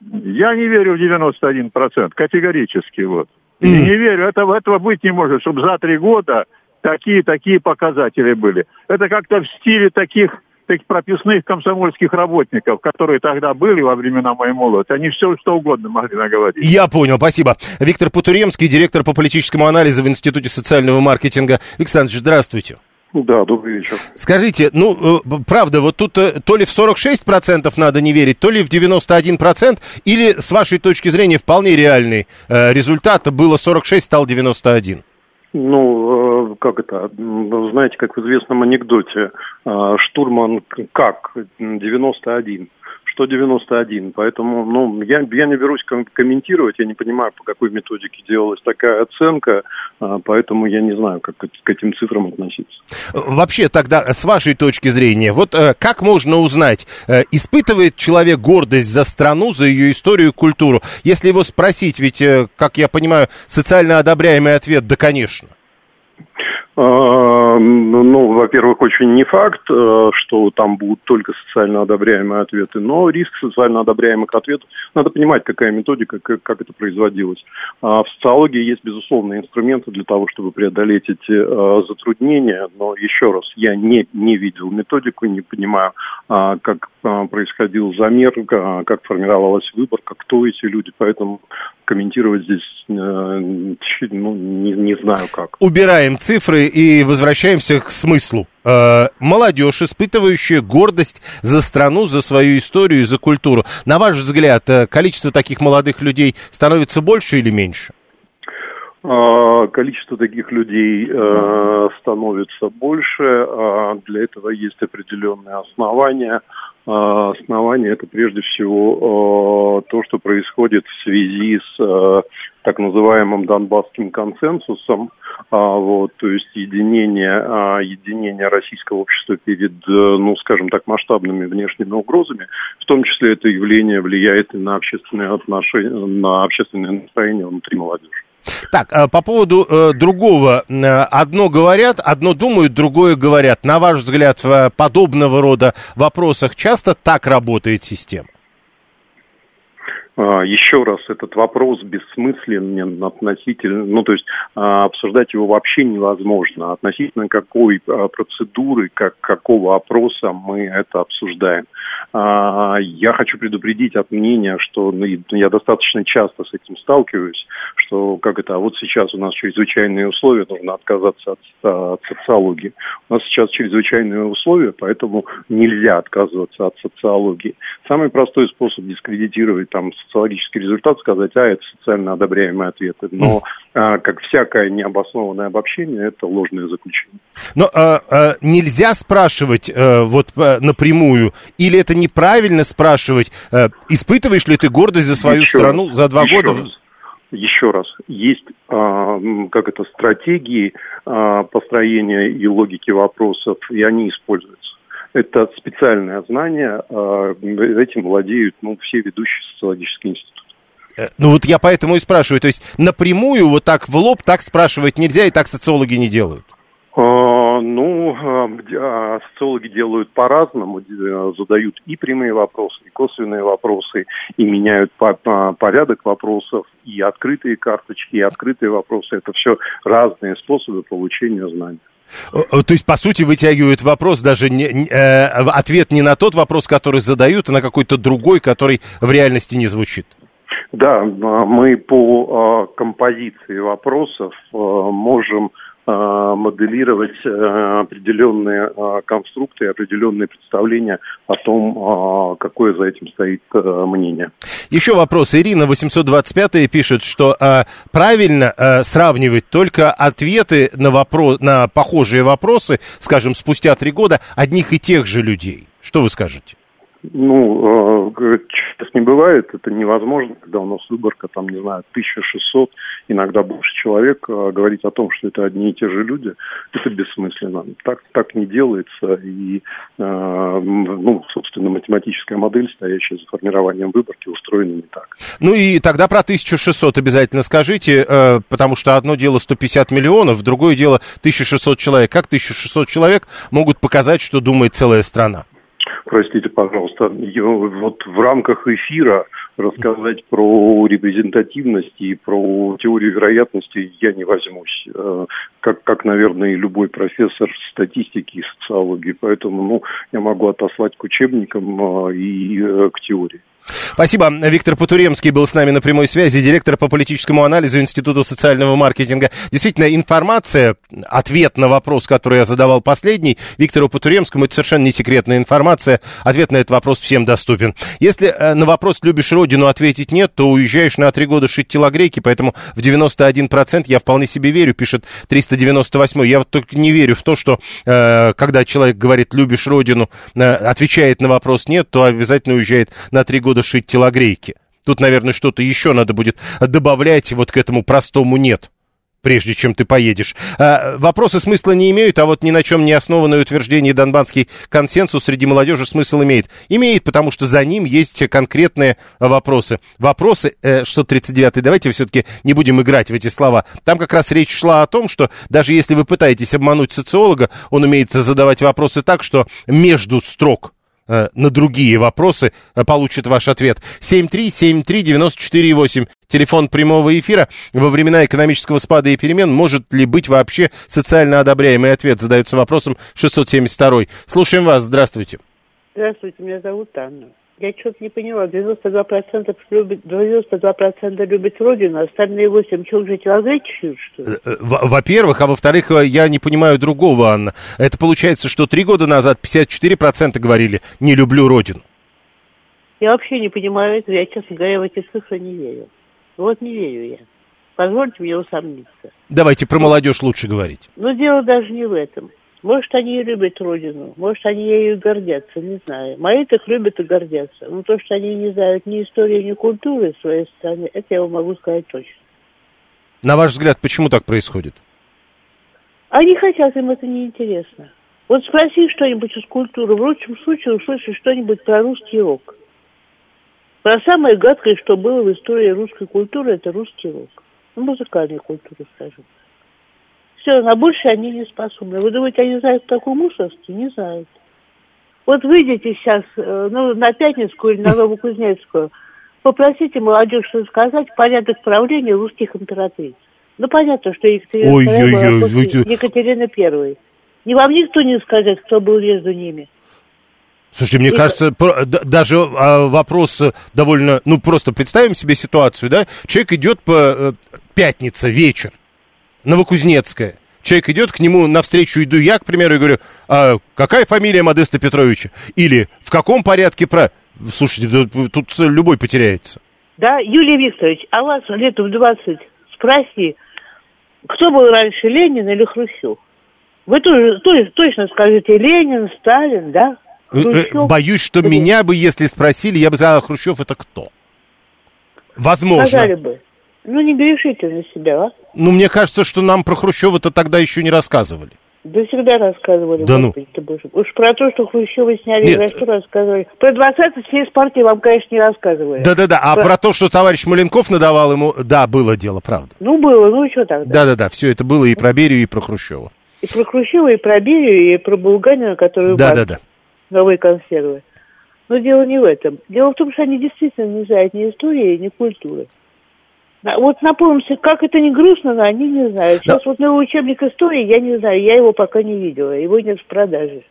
Я не верю в 91%, категорически вот. И М. не верю, этого, этого быть не может, чтобы за три года такие-такие показатели были. Это как-то в стиле таких, таких прописных комсомольских работников, которые тогда были во времена моей молодости. Они все что угодно могли наговорить. Я понял, спасибо. Виктор Путуремский, директор по политическому анализу в Институте социального маркетинга. Александр, здравствуйте. Да, добрый вечер. Скажите, ну, э, правда, вот тут э, то ли в 46% надо не верить, то ли в 91%, или, с вашей точки зрения, вполне реальный э, результат, было 46, стал 91? Ну, э, как это, знаете, как в известном анекдоте, э, штурман как? 91, что 91, поэтому, ну, я, я не берусь ком- комментировать, я не понимаю, по какой методике делалась такая оценка, э, поэтому я не знаю, как к этим цифрам относиться. Вообще тогда, с вашей точки зрения, вот э, как можно узнать, э, испытывает человек гордость за страну, за ее историю культуру? Если его спросить, ведь, э, как я понимаю, социально одобряемый ответ, да, конечно. Э, Ну, ну, во-первых, очень не факт, э, что там будут только социально одобряемые ответы, но риск социально одобряемых ответов. Надо понимать, какая методика, как, это производилось. А в социологии есть, безусловно, инструменты для того, чтобы преодолеть эти э, затруднения, но еще раз, я не, не видел методику, не понимаю, а, как а, происходил замер, а, как формировалась выборка, кто эти люди, поэтому комментировать здесь э, ну, не, не знаю как. Убираем цифры и возвращаемся к смыслу. Э, молодежь, испытывающая гордость за страну, за свою историю за культуру. На ваш взгляд, э, количество таких молодых людей становится больше или меньше? А, Количество таких людей э, становится больше. а Для этого есть определенные основания. а, основания это прежде всего то, что происходит в связи с так называемым Донбасским консенсусом, вот, то есть единение, единение российского общества перед, ну, скажем так, масштабными внешними угрозами, в том числе это явление влияет и на общественные отношения, на общественное настроение внутри молодежи. Так, э, по поводу э, другого. Э, одно говорят, одно думают, другое говорят. На ваш взгляд, в подобного рода вопросах часто так работает система? А, еще раз, этот вопрос бессмысленен относительно, ну, то есть а, обсуждать его вообще невозможно. Относительно какой а, процедуры, как, какого опроса мы это обсуждаем. Я хочу предупредить от мнения, что ну, я достаточно часто с этим сталкиваюсь, что как это, а вот сейчас у нас чрезвычайные условия, нужно отказаться от, от социологии. У нас сейчас чрезвычайные условия, поэтому нельзя отказываться от социологии. Самый простой способ дискредитировать там социологический результат, сказать, а, это социально одобряемые ответы. Но, а, как всякое необоснованное обобщение, это ложное заключение. Но а, а, нельзя спрашивать а, вот а, напрямую, или это неправильно спрашивать, а, испытываешь ли ты гордость за свою еще страну раз, за два года? Раз. Еще раз, есть а, как это стратегии а, построения и логики вопросов, и они используются. Это специальное знание, а, этим владеют ну, все ведущие социологические институты. Э, ну вот я поэтому и спрашиваю, то есть напрямую вот так в лоб так спрашивать нельзя, и так социологи не делают? А, ну, а, социологи делают по-разному, э, задают и прямые вопросы, и косвенные вопросы, и меняют порядок вопросов, и открытые карточки, и открытые вопросы. Это все разные способы получения знаний. То есть, по сути, вытягивают вопрос, даже не, э, ответ не на тот вопрос, который задают, а на какой-то другой, который в реальности не звучит. Да, мы по композиции вопросов можем моделировать э, определенные э, конструкты, определенные представления о том, какое за этим стоит мнение. Еще вопрос. Ирина 825 пишет, что правильно сравнивать только ответы на, вопрос, на похожие вопросы, скажем, спустя три года одних и тех же людей. Что вы скажете? Ну, сейчас не бывает, это невозможно, когда у нас выборка, там, не знаю, 1600, иногда больше человек, а говорить о том, что это одни и те же люди, это бессмысленно. Так, так не делается, и, э, ну, собственно, математическая модель, стоящая за формированием выборки, устроена не так. Ну и тогда про 1600 обязательно скажите, э, потому что одно дело 150 миллионов, другое дело 1600 человек. Как 1600 человек могут показать, что думает целая страна? Простите, пожалуйста, вот в рамках эфира рассказать про репрезентативность и про теорию вероятности я не возьмусь, э, как, как, наверное, и любой профессор статистики и социологии. Поэтому ну, я могу отослать к учебникам э, и э, к теории. Спасибо. Виктор Потуремский был с нами на прямой связи, директор по политическому анализу Института социального маркетинга. Действительно, информация, ответ на вопрос, который я задавал последний, Виктору Потуремскому, это совершенно не секретная информация. Ответ на этот вопрос всем доступен. Если э, на вопрос «любишь родину» ответить нет, то уезжаешь на три года шить телогрейки, поэтому в 91% я вполне себе верю, пишет 398 Я вот только не верю в то, что э, когда человек говорит «любишь родину», э, отвечает на вопрос «нет», то обязательно уезжает на три года шить телогрейки. Тут, наверное, что-то еще надо будет добавлять вот к этому простому «нет» прежде чем ты поедешь. А, вопросы смысла не имеют, а вот ни на чем не основанное утверждение Донбасский консенсус среди молодежи смысл имеет. Имеет, потому что за ним есть конкретные вопросы. Вопросы, э, 639 давайте все-таки не будем играть в эти слова. Там как раз речь шла о том, что даже если вы пытаетесь обмануть социолога, он умеет задавать вопросы так, что между строк Э, на другие вопросы э, получит ваш ответ. 7373948. Телефон прямого эфира. Во времена экономического спада и перемен может ли быть вообще социально одобряемый ответ? Задается вопросом 672. Слушаем вас. Здравствуйте. Здравствуйте, меня зовут Анна. Я что-то не поняла. 92% любят, 92% любят родину, а остальные 8 что, уже человеки что ли? Э, э, во-первых, а во-вторых, э, я не понимаю другого, Анна. Это получается, что три года назад 54% говорили «не люблю родину». Я вообще не понимаю этого. Я, честно говоря, в эти цифры не верю. Вот не верю я. Позвольте мне усомниться. Давайте про молодежь лучше говорить. Но дело даже не в этом. Может, они и любят родину, может, они ею гордятся, не знаю. Мои так любят и гордятся. Но то, что они не знают ни истории, ни культуры своей страны, это я вам могу сказать точно. На ваш взгляд, почему так происходит? Они хотят, им это неинтересно. Вот спроси что-нибудь из культуры, в лучшем случае услышишь что-нибудь про русский рок. Про самое гадкое, что было в истории русской культуры, это русский рок. Ну, музыкальная культура, скажем. Все, на больше они не способны. Вы думаете, они знают такую мусорский? Не знают. Вот выйдете сейчас э, ну, на Пятницкую или на Новокузнецкую, попросите молодежь рассказать порядок правления русских императриц. Ну, понятно, что Екатерина Ой, II ой, была ой, после вы- Екатерины Первой. Не вам никто не скажет, кто был между ними. Слушайте, мне кажется, даже а, вопрос э, довольно, ну просто представим себе ситуацию, да? Человек идет по э, пятница вечер, Новокузнецкая. Человек идет к нему навстречу, иду я, к примеру, и говорю, «А какая фамилия Модеста Петровича? Или в каком порядке про... Слушайте, да тут любой потеряется. Да, Юлий Викторович, а вас лет в 20 спроси, кто был раньше, Ленин или Хрущев? Вы тоже, тоже точно скажете, Ленин, Сталин, да? Э, э, Хрущев. Боюсь, что меня бы, если спросили, я бы сказал, «А Хрущев это кто? Возможно. Сказали бы. Ну, не грешите на себя, а? Ну, мне кажется, что нам про Хрущева-то тогда еще не рассказывали. Да всегда рассказывали. Да ну. Боже. Уж про то, что Хрущева сняли Нет. из что рассказывали. Про 20 съезд партии вам, конечно, не рассказывали. Да-да-да, а про то, что товарищ Маленков надавал ему, да, было дело, правда. Ну, было, ну, что тогда? Да-да-да, все это было и про Берию, и про Хрущева. И про Хрущева, и про Берию, и про Булганина, который. Да-да-да. новые консервы. Но дело не в этом. Дело в том, что они действительно не знают ни истории, ни культуры. На- Вот напомнимся, как это не грустно, но они не знают. Сейчас вот новый учебник истории, я не знаю, я его пока не видела, его нет в продаже.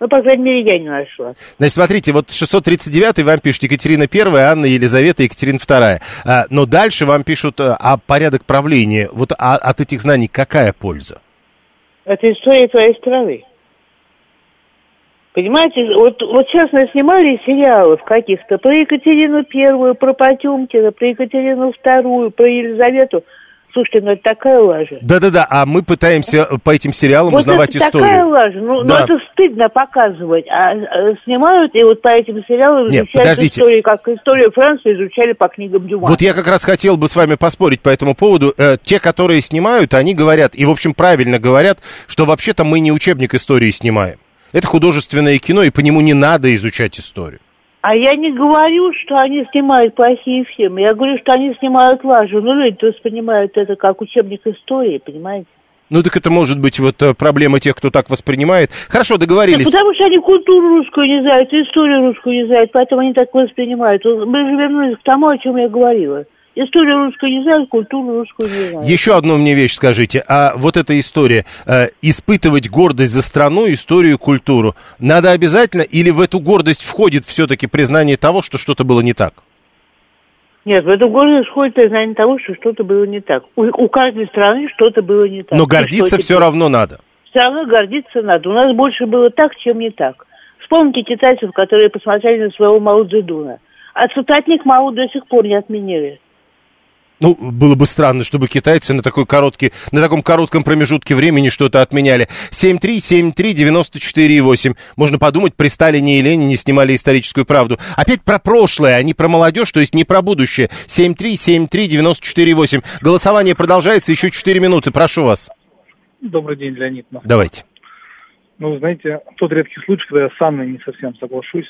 Ну, по крайней мере, я не нашла. Значит, смотрите, вот 639 вам пишет Екатерина I, Анна Елизавета, Екатерина II. А, но дальше вам пишут а, а порядок правления. Вот а- от этих знаний какая польза? Это история твоей страны. Понимаете, вот, вот сейчас снимали сериалов каких-то про Екатерину Первую, про Потемкина, про Екатерину Вторую, про Елизавету. Слушайте, ну это такая лажа. Да-да-да, а мы пытаемся по этим сериалам Вот узнавать это такая историю. лажа. Ну, ну, Да. это стыдно показывать. А, а снимают, и вот по этим сериалам Нет, изучают подождите. историю, как историю Франции изучали по книгам Дюма. Вот я как раз хотел бы с вами поспорить по этому поводу. Э, те, которые снимают, они говорят, и, в общем, правильно говорят, что вообще-то мы не учебник истории снимаем. Это художественное кино, и по нему не надо изучать историю. А я не говорю, что они снимают плохие фильмы. Я говорю, что они снимают лажу. Ну, люди воспринимают это как учебник истории, понимаете? Ну, так это может быть вот э, проблема тех, кто так воспринимает. Хорошо, договорились. потому что они культуру русскую не знают, историю русскую не знают, поэтому они так воспринимают. Мы же вернулись к тому, о чем я говорила. Историю русскую не знают, культуру русскую не знают. Еще одну мне вещь скажите. А вот эта история, э, испытывать гордость за страну, историю, культуру, надо обязательно или в эту гордость входит все-таки признание того, что что-то было не так? Нет, в эту гордость входит признание того, что что-то было не так. У, у каждой страны что-то было не так. Но гордиться все равно надо. Все равно гордиться надо. У нас больше было так, чем не так. Вспомните китайцев, которые посмотрели на своего Мао Цзэдуна. А цитатник Мао до сих пор не отменили. Ну, было бы странно, чтобы китайцы на, такой короткий, на таком коротком промежутке времени что-то отменяли. 7373948. Можно подумать, при Сталине и Ленине снимали историческую правду. Опять про прошлое, а не про молодежь, то есть не про будущее. 7373948. Голосование продолжается еще 4 минуты. Прошу вас. Добрый день, Леонид. Давайте. Ну, знаете, тот редкий случай, когда я с Анной не совсем соглашусь.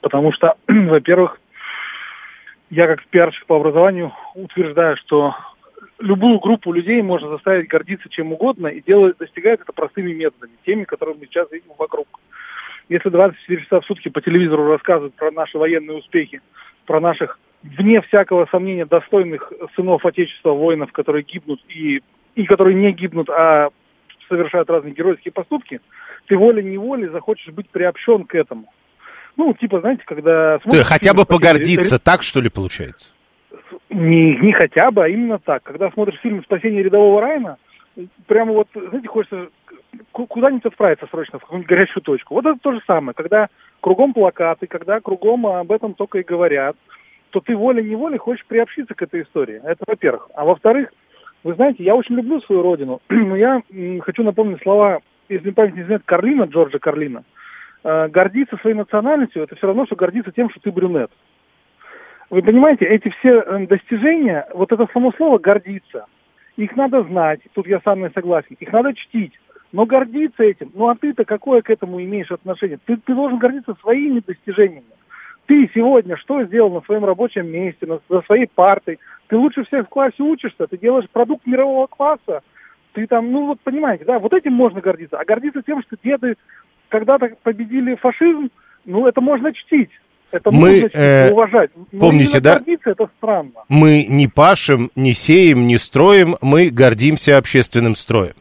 Потому что, во-первых, я как пиарщик по образованию утверждаю, что любую группу людей можно заставить гордиться чем угодно и делать, достигает это простыми методами, теми, которые мы сейчас видим вокруг. Если 24 часа в сутки по телевизору рассказывают про наши военные успехи, про наших, вне всякого сомнения, достойных сынов Отечества, воинов, которые гибнут и, и которые не гибнут, а совершают разные геройские поступки, ты волей-неволей захочешь быть приобщен к этому. Ну, типа, знаете, когда... Ты хотя фильм бы «Спасение погордиться, так что ли получается? не, не хотя бы, а именно так. Когда смотришь фильм «Спасение рядового Райана», прямо вот, знаете, хочется ку- куда-нибудь отправиться срочно, в какую-нибудь горячую точку. Вот это то же самое. Когда кругом плакаты, когда кругом об этом только и говорят, то ты волей-неволей хочешь приобщиться к этой истории. Это во-первых. А во-вторых, вы знаете, я очень люблю свою родину, но я хочу напомнить слова если память не изменяет, Карлина, Джорджа Карлина, гордиться своей национальностью, это все равно, что гордиться тем, что ты брюнет. Вы понимаете, эти все э, достижения, вот это само слово «гордиться», их надо знать, тут я сам не согласен, их надо чтить, но гордиться этим, ну а ты-то какое к этому имеешь отношение? Ты, ты должен гордиться своими достижениями. Ты сегодня что сделал на своем рабочем месте, на, за своей партой? Ты лучше всех в классе учишься, ты делаешь продукт мирового класса, ты там, ну вот понимаете, да, вот этим можно гордиться. А гордиться тем, что деды когда-то победили фашизм, ну это можно чтить. Это Мы, можно чтить, э, уважать. Но помните, да? гордиться это странно. Мы не пашем, не сеем, не строим, мы гордимся общественным строем.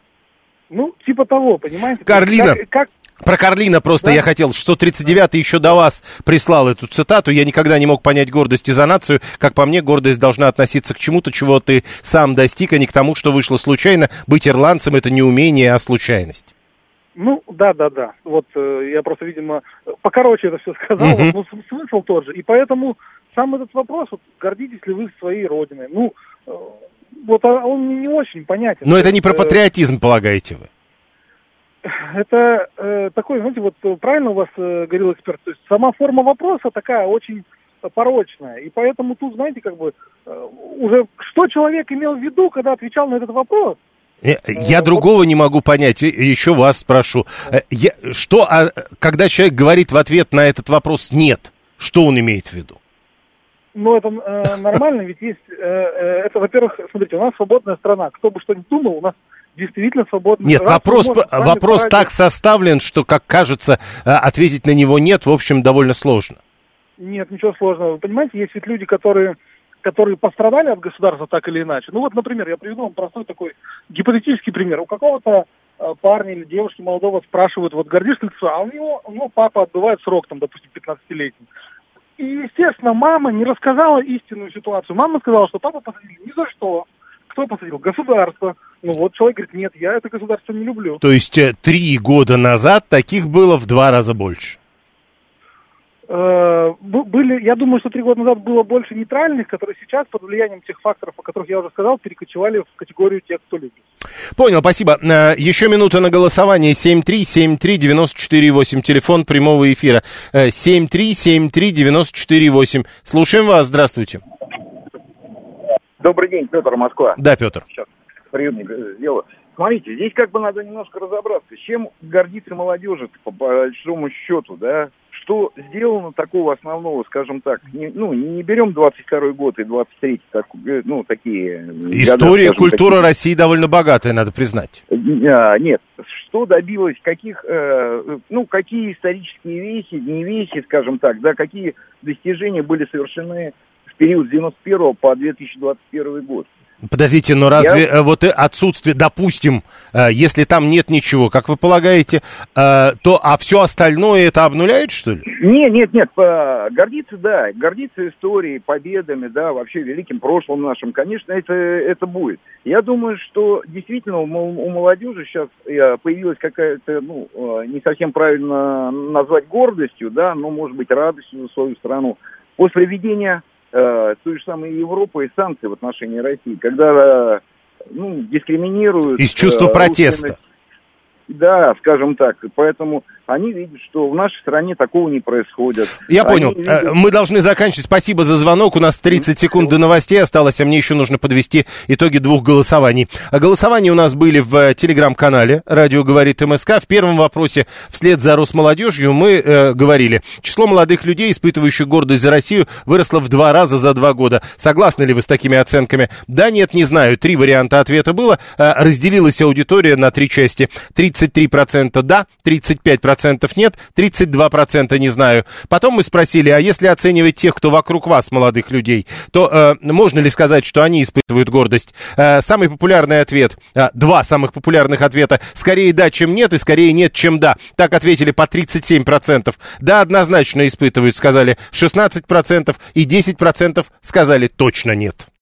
Ну, типа того, понимаете? Карлина. Как, как- Про Карлина просто я хотел, что 39-й еще до вас прислал эту цитату. Я никогда не мог понять гордости за нацию. Как по мне, гордость должна относиться к чему-то, чего ты сам достиг, а не к тому, что вышло случайно. Быть ирландцем — это не умение, а случайность. Ну, да, да, да. Вот э, я просто, видимо, покороче это все сказал, вот, но смысл тот же. И поэтому сам этот вопрос, вот, гордитесь ли вы своей родиной? Ну, э, вот а он не очень понятен. Но это не про Э, патриотизм, полагаете вы. Это э, такой, знаете, вот э, правильно у вас э, говорил эксперт, то есть сама форма вопроса такая очень порочная. И поэтому тут, знаете, как бы э, уже что человек имел в виду, когда отвечал на этот вопрос? Э, Я другого не могу понять. Еще вас спрошу. Э, я- что, а, когда человек говорит в ответ на этот вопрос «нет», что он имеет в виду? Ну, это э, нормально, ведь есть, э, э, это, во-первых, смотрите, у нас свободная страна. Кто бы что ни думал, у нас действительно свободная Нет, страна. вопрос, вами вопрос порадить? так составлен, что, как кажется, ответить на него «нет» в общем довольно сложно. Нет, ничего сложного. Вы понимаете, есть ведь люди, которые, которые пострадали от государства так или иначе. Ну вот, например, я приведу вам простой такой гипотетический пример. У какого-то э, парня или девушки молодого спрашивают, вот гордишься ли ты, а у него, у него папа отбывает срок, там, допустим, 15-летний. И, естественно, мама не рассказала истинную ситуацию. Мама сказала, что папа посадили ни за что. Кто посадил? Государство. Ну вот человек говорит, нет, я это государство не люблю. То есть э, три года назад таких было в два раза больше. Э, были, я думаю, что три года назад было больше нейтральных, которые сейчас под влиянием тех факторов, о которых я уже сказал, перекочевали в категорию тех, кто любит. Понял, спасибо. Э, Еще минута на голосование. 7373948, телефон прямого эфира. Э, 7373948. Слушаем вас, здравствуйте. Добрый день, Петр, Москва. Да, Петр. Сейчас приемник э, сделаю. Смотрите, здесь как бы надо немножко разобраться, чем гордится молодежи по большому счету, да? Что сделано такого основного, скажем так, не, ну, не берем 22 год и 23 так, э, ну, такие... э, года, История, скажем, культура такие. России довольно богатая, надо признать. А, Нет, что добилось, каких, э, ну, какие исторические вещи, не вещи, скажем так, да, какие достижения были совершены в период с 91 по 2021 год. Подождите, но разве Я- э, вот отсутствие, допустим, э, если там нет ничего, как вы полагаете, э, то а все остальное это обнуляет, что ли? Нет, нет, нет, гордиться, да, гордиться историей, победами, да, вообще великим прошлым нашим, конечно, это, это будет. Я думаю, что действительно у, мол- у молодежи сейчас появилась какая-то, ну, не совсем правильно назвать гордостью, да, но, может быть, радостью за свою страну. После введения э, той же самой Европы и санкций в отношении России, когда, э, ну, дискриминируют... Из чувства э, протеста. Да, скажем так. Поэтому они видят, что в нашей стране такого не происходит. Я Они понял. видят- Э, Мы должны заканчивать. Спасибо за звонок. У нас 30 секунд до новостей осталось, а мне еще нужно подвести итоги двух голосований. А Голосования у нас были в э, телеграм-канале «Радио говорит МСК». В первом вопросе вслед за Росмолодежью мы э, говорили. Число молодых людей, испытывающих гордость за Россию, выросло в два раза за два года. Согласны ли вы с такими оценками? Да, нет, не знаю. Три варианта ответа было. Э, Разделилась аудитория на три части. 33% да, 35% нет, 32% не знаю. Потом мы спросили, а если оценивать тех, кто вокруг вас, молодых людей, то э, можно ли сказать, что они испытывают гордость? Э, самый популярный ответ, э, два самых популярных ответа, скорее да, чем нет, и скорее нет, чем да. Так ответили по 37%. Да, однозначно испытывают, сказали 16%, и 10% сказали точно нет.